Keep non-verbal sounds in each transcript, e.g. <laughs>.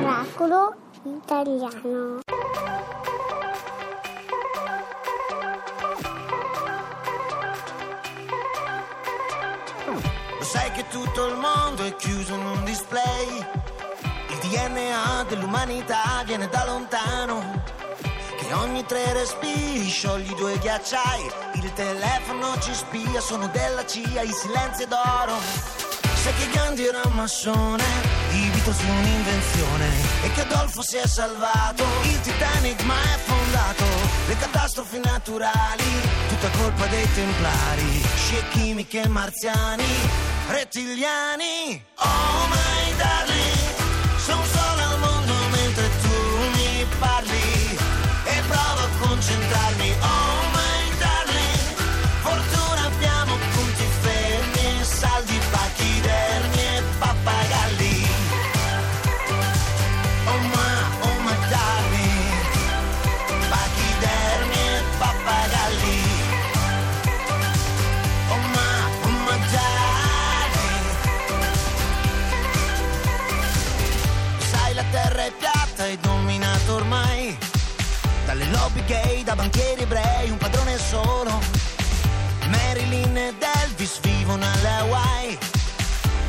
Oracolo italiano. Lo sai che tutto il mondo è chiuso in un display. Il DNA dell'umanità viene da lontano. Che ogni tre respiri sciogli due ghiacciai. Il telefono ci spia, sono della CIA, i silenzi d'oro. Sai che Gandhi era un massone, i Beatles un'invenzione. E che Adolfo si è salvato, il Titanic ma è fondato. Le catastrofi naturali, tutta colpa dei templari. Scie chimiche marziani, rettiliani. Oh my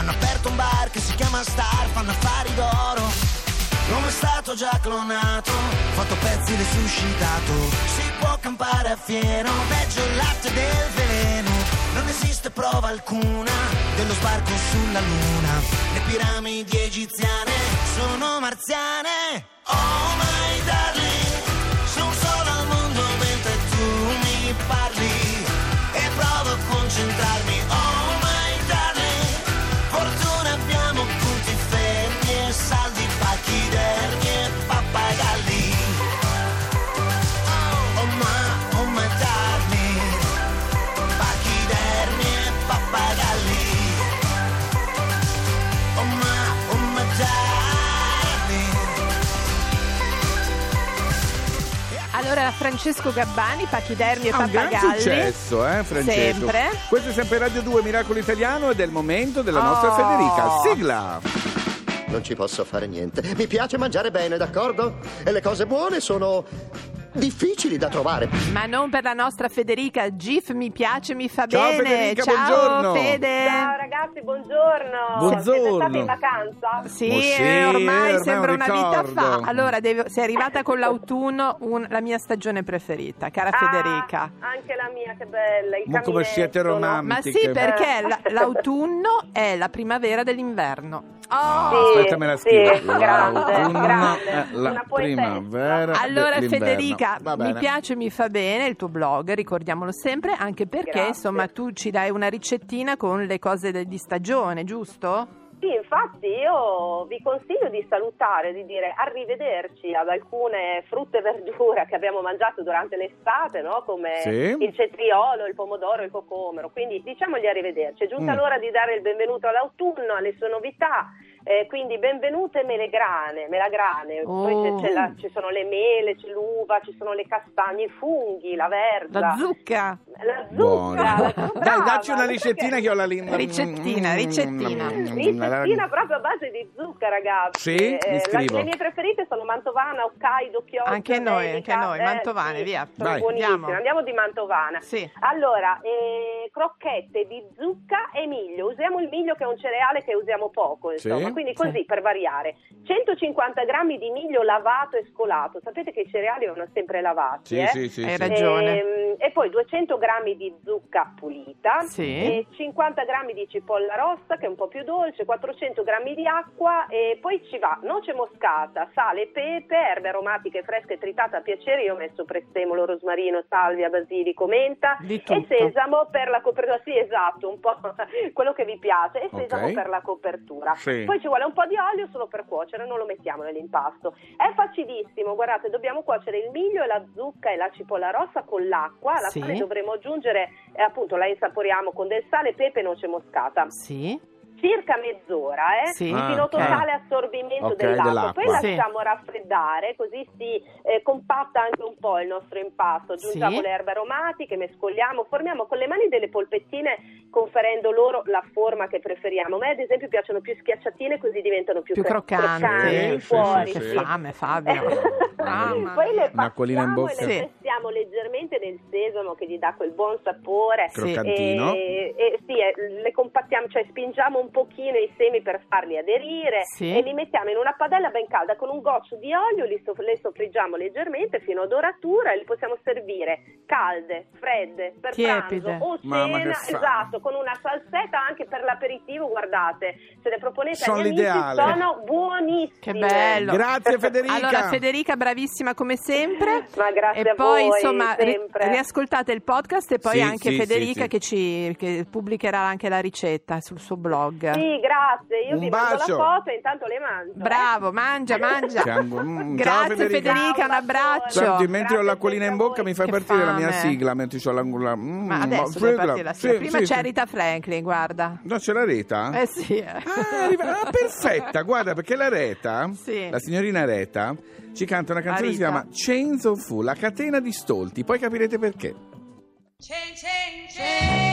Hanno aperto un bar che si chiama Star, fanno affari d'oro. L'uomo è stato già clonato, fatto pezzi resuscitato. Si può campare a fieno, peggio il latte del veleno. Non esiste prova alcuna dello sbarco sulla luna. Le piramidi egiziane sono marziane. Oh my darling, Francesco Gabbani, Pachidermi e Ha un gran Pappagalli. successo, eh, Francesco? Sempre. Questo è sempre Radio 2 Miracolo Italiano ed è il momento della Oh. nostra Federica. Sigla! Non ci posso fare niente. Mi piace mangiare bene, d'accordo? E le cose buone sono difficili da trovare. Ma non per la nostra Federica. GIF mi piace, mi fa Ciao, bene. Federica, Ciao buongiorno. Fede. Ciao ragazzi, buongiorno. Buongiorno. Siete stati in vacanza? Sì, Oh, sì, eh, ormai ormai sembra un una vita fa. Allora, devo- sei arrivata con l'autunno, un- la mia stagione preferita, cara Federica. Ah, anche la mia, che bella. Il Ma come siete no? romantiche. Ma sì, perché la- l'autunno è la primavera dell'inverno. Oh! Sì, Aspetta, me la sì, scrivo. grande, grande. è la primavera Allora dell'inverno. Federica, mi piace, mi fa bene il tuo blog, ricordiamolo sempre, anche perché Grazie. insomma tu ci dai una ricettina con le cose de- di stagione, giusto? Sì, infatti io vi consiglio di salutare, di dire arrivederci ad alcune frutte e verdure che abbiamo mangiato durante l'estate, no? come Sì. il cetriolo, il pomodoro, il cocomero. Quindi diciamogli arrivederci. È giunta Mm. l'ora di dare il benvenuto all'autunno, alle sue novità. Eh, quindi benvenute melegrane, melagrane, poi Oh. c'è- c'è la- ci sono le mele, c'è l'uva, ci sono le castagne, i funghi, la verza, La zucca. la zucca. la- Dai, dacci una ricettina che ho la lingua. Ricettina, ricettina. Ricettina proprio a base di zucca, ragazzi. Sì? Mi Eh, la- le mie preferite sono Mantovana, Hokkaido, Chioggia, Anche noi, Dedica. anche noi, Eh, Mantovane, sì, via. Sono Vai. buonissime. Andiamo. Andiamo di Mantovana. Sì. Allora, eh, crocchette di zucca e miglio. Usiamo il miglio che è un cereale che usiamo poco, insomma, Sì. Quindi così per variare. 150 grammi di miglio lavato e scolato. Sapete che i cereali vanno sempre lavati, Sì, eh? sì, sì. Hai sì. ragione. Ehm, E, poi 200 grammi di zucca pulita, Sì. e 50 grammi di cipolla rossa che è un po' più dolce, 400 grammi di acqua e poi ci va noce moscata, sale, pepe, erbe aromatiche fresche tritate a piacere. Io ho messo prezzemolo, rosmarino, salvia, basilico, menta e sesamo per la copertura. Sì, esatto, un po' <laughs> quello che vi piace e sesamo Ok. per la copertura. Sì. Poi ci vuole un po' di olio solo per cuocere, non lo mettiamo nell'impasto. È facilissimo, guardate, dobbiamo cuocere il miglio e la zucca e la cipolla rossa con l'acqua, alla Sì. quale dovremo aggiungere, eh, appunto, la insaporiamo con del sale, pepe e noce moscata. Sì. Circa mezz'ora, eh, Sì. Ah, fino a ok. totale assorbimento Ok, dell'acqua. dell'acqua. Poi Sì. lasciamo raffreddare, così si eh, compatta anche un po' il nostro impasto. Aggiungiamo Sì. le erbe aromatiche, mescoliamo, formiamo con le mani delle polpettine conferendo loro la forma che preferiamo. A me ad esempio piacciono più schiacciatine così diventano più, Più cro- croccanti. Sì, sì, fuori. sì, Che sì. fame, Fabio. <laughs> Mamma Poi le Un'acquolina in passiamo bocca. e le Sì. pestiamo leggermente nel sesamo che gli dà quel buon sapore. Sì. Croccantino. E, e sì, eh, le compattiamo, cioè spingiamo un pochino i semi per farli aderire Sì. e li mettiamo in una padella ben calda con un goccio di olio, li soff- le soffriggiamo leggermente fino a doratura e li possiamo servire calde, fredde, per Tiepide. pranzo o cena, esatto, con una salsetta anche per l'aperitivo, guardate, se le proponete Sono agli amici l'ideale. sono buonissime. Che bello. Grazie Federica. Allora, Federica, bravissima come sempre. Ma grazie e a poi, voi, insomma, ri- sempre. riascoltate il podcast e poi Sì, anche sì, Federica sì, sì. Che, ci, che pubblicherà anche la ricetta sul suo blog. Sì, grazie. Io Un vi mando bacio. la foto e intanto le mangio. eh. Bravo, mangia, mangia. Ciao, mm, ciao, Grazie Federica. Federica, un Ciao, abbraccio. Guardi, mentre ho Grazie l'acquolina in bocca mi fai Che partire la mia fame. sigla mentre ho l'angula. Mm, Ma adesso sigla. deve partire la sigla. Sì, Prima sì, c'è sì. Rita Franklin, guarda. No, c'è la reta? Eh sì. Ah, arriva- ah, perfetta, guarda perché la Reta, Sì. la signorina Reta, ci canta una canzone che si Rita. chiama Chains of Fu, la catena di stolti, poi capirete perché. Chain, chain, chain.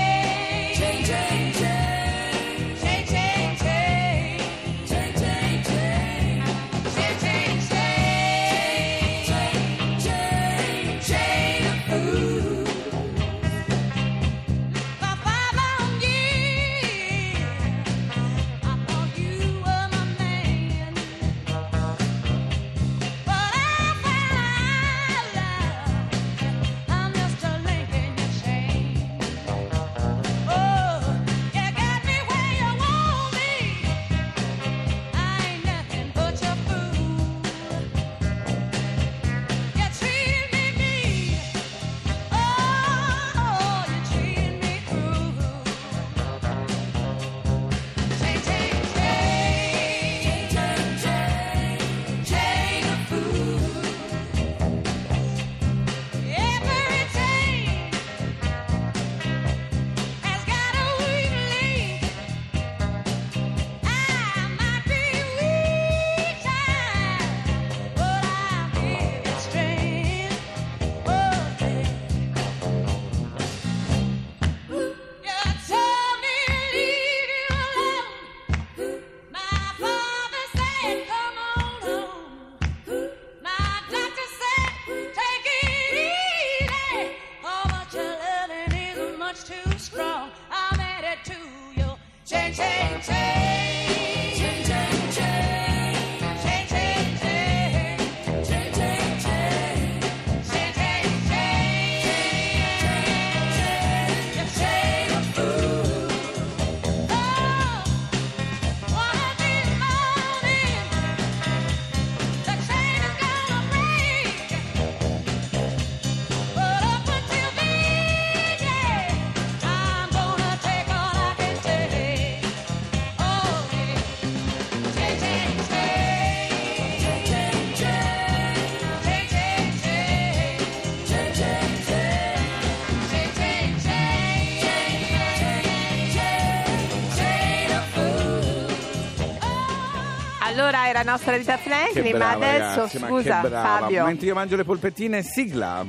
Era nostra Rita Franklin, ma adesso ragazzi, ma scusa brava. Fabio. Mentre io mangio le polpettine, sigla.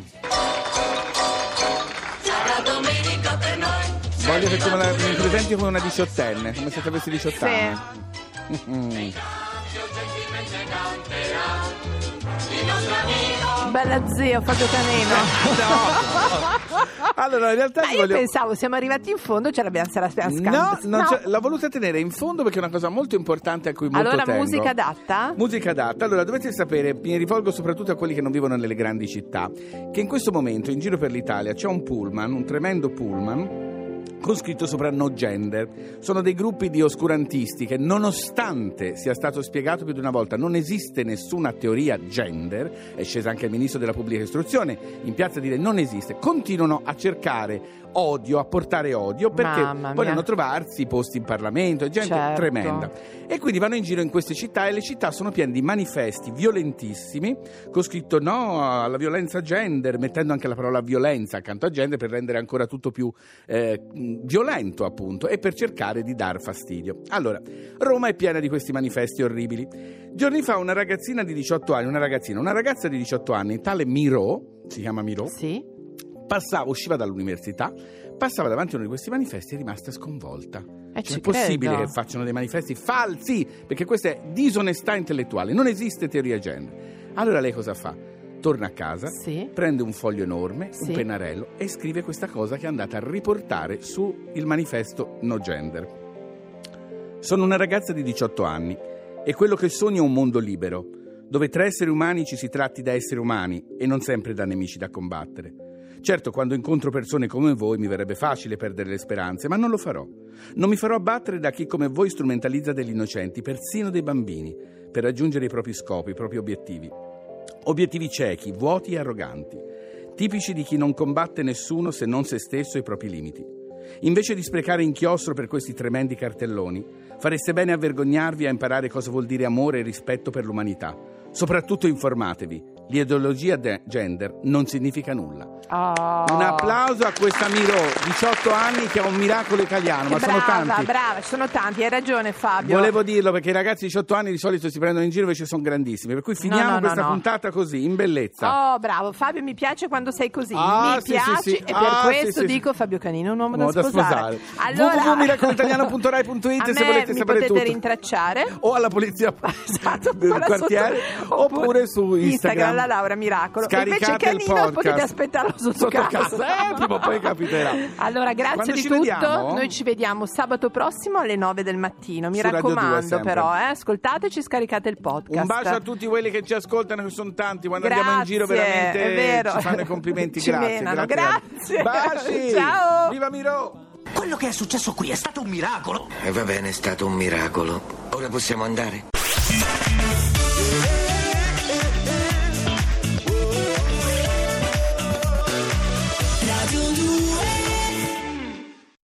Voglio che tu me la mi presenti come una diciottenne, come se avessi 18 anni. Bella zio Fabio Canino. <laughs> <laughs> <laughs> Allora, in realtà Ma io voglio... pensavo, siamo arrivati in fondo, ce l'abbiamo se la stiamo No, c'è- l'ho voluta tenere in fondo perché è una cosa molto importante a cui molto Allora, tengo. musica adatta? Musica adatta. Allora, dovete sapere, mi rivolgo soprattutto a quelli che non vivono nelle grandi città, che in questo momento in giro per l'Italia c'è un pullman, un tremendo pullman, con scritto sopra no gender. Sono dei gruppi di oscurantisti che, nonostante sia stato spiegato più di una volta, non esiste nessuna teoria gender, è scesa anche il ministro della pubblica istruzione in piazza a dire non esiste, continuano a cercare odio, a portare odio perché vogliono trovarsi posti in Parlamento, è gente Certo. tremenda. E quindi vanno in giro in queste città e le città sono piene di manifesti violentissimi con scritto no alla violenza gender, mettendo anche la parola violenza accanto a gender per rendere ancora tutto più eh, violento appunto e per cercare di dar fastidio. Allora, Roma è piena di questi manifesti orribili. Giorni fa una ragazzina di 18 anni, una ragazzina, una ragazza di 18 anni, tale Miro, si chiama Miro, Sì? passava, usciva dall'università, passava davanti a uno di questi manifesti e è rimasta sconvolta. Eh, Cioè, ci è possibile credo. che facciano dei manifesti falsi? Perché questa è disonestà intellettuale, non esiste teoria gender. Allora lei cosa fa? Torna a casa, Sì. prende un foglio enorme, Sì. un pennarello e scrive questa cosa che è andata a riportare su il manifesto No Gender. Sono una ragazza di 18 anni e quello che sogno è un mondo libero, dove tra esseri umani ci si tratti da esseri umani e non sempre da nemici da combattere. Certo, quando incontro persone come voi mi verrebbe facile perdere le speranze, ma non lo farò. Non mi farò abbattere da chi come voi strumentalizza degli innocenti, persino dei bambini, per raggiungere i propri scopi, i propri obiettivi. Obiettivi ciechi, vuoti e arroganti, tipici di chi non combatte nessuno se non se stesso e i propri limiti. Invece di sprecare inchiostro per questi tremendi cartelloni, fareste bene a vergognarvi a imparare cosa vuol dire amore e rispetto per l'umanità. Soprattutto informatevi. L'ideologia de- gender non significa nulla. Oh. Un applauso a questa Miro, 18 anni, che è un miracolo italiano, ma brava, sono tanti. brava, sono tanti, hai ragione Fabio. Volevo dirlo perché i ragazzi di 18 anni di solito si prendono in giro invece sono grandissimi. Per cui finiamo no, no, questa no. puntata così, in bellezza. Oh, bravo, Fabio, mi piace quando sei così. Ah, mi sì, piaci sì, sì. e per Ah, questo sì, sì, dico Fabio Canino, un uomo da Uomo da sposare. sposare. www.miracolitaliano.rai.it a se volete mi sapere potete tutto. rintracciare. O alla polizia <laughs> Esatto, del quartiere sotto- oppure su Instagram. La Laura Miracolo. E Scaricate invece il Canino podcast. potete aspettarlo sotto, Sotto casa. Eh, prima o poi capiterà. <laughs> Allora, grazie Quando di tutto. vediamo? Noi ci vediamo sabato prossimo alle 9 del mattino. Mi Su Radio 2 raccomando, però, eh, ascoltateci, scaricate il podcast. Un bacio a tutti quelli che ci ascoltano, che sono tanti. Quando Grazie, andiamo in giro veramente è vero. ci fanno i complimenti. <laughs> Ci grazie, menano, grazie. grazie. Baci. <laughs> Ciao. Viva Miro! Quello che è successo qui è stato un miracolo. E va bene, è stato un miracolo. Ora possiamo andare?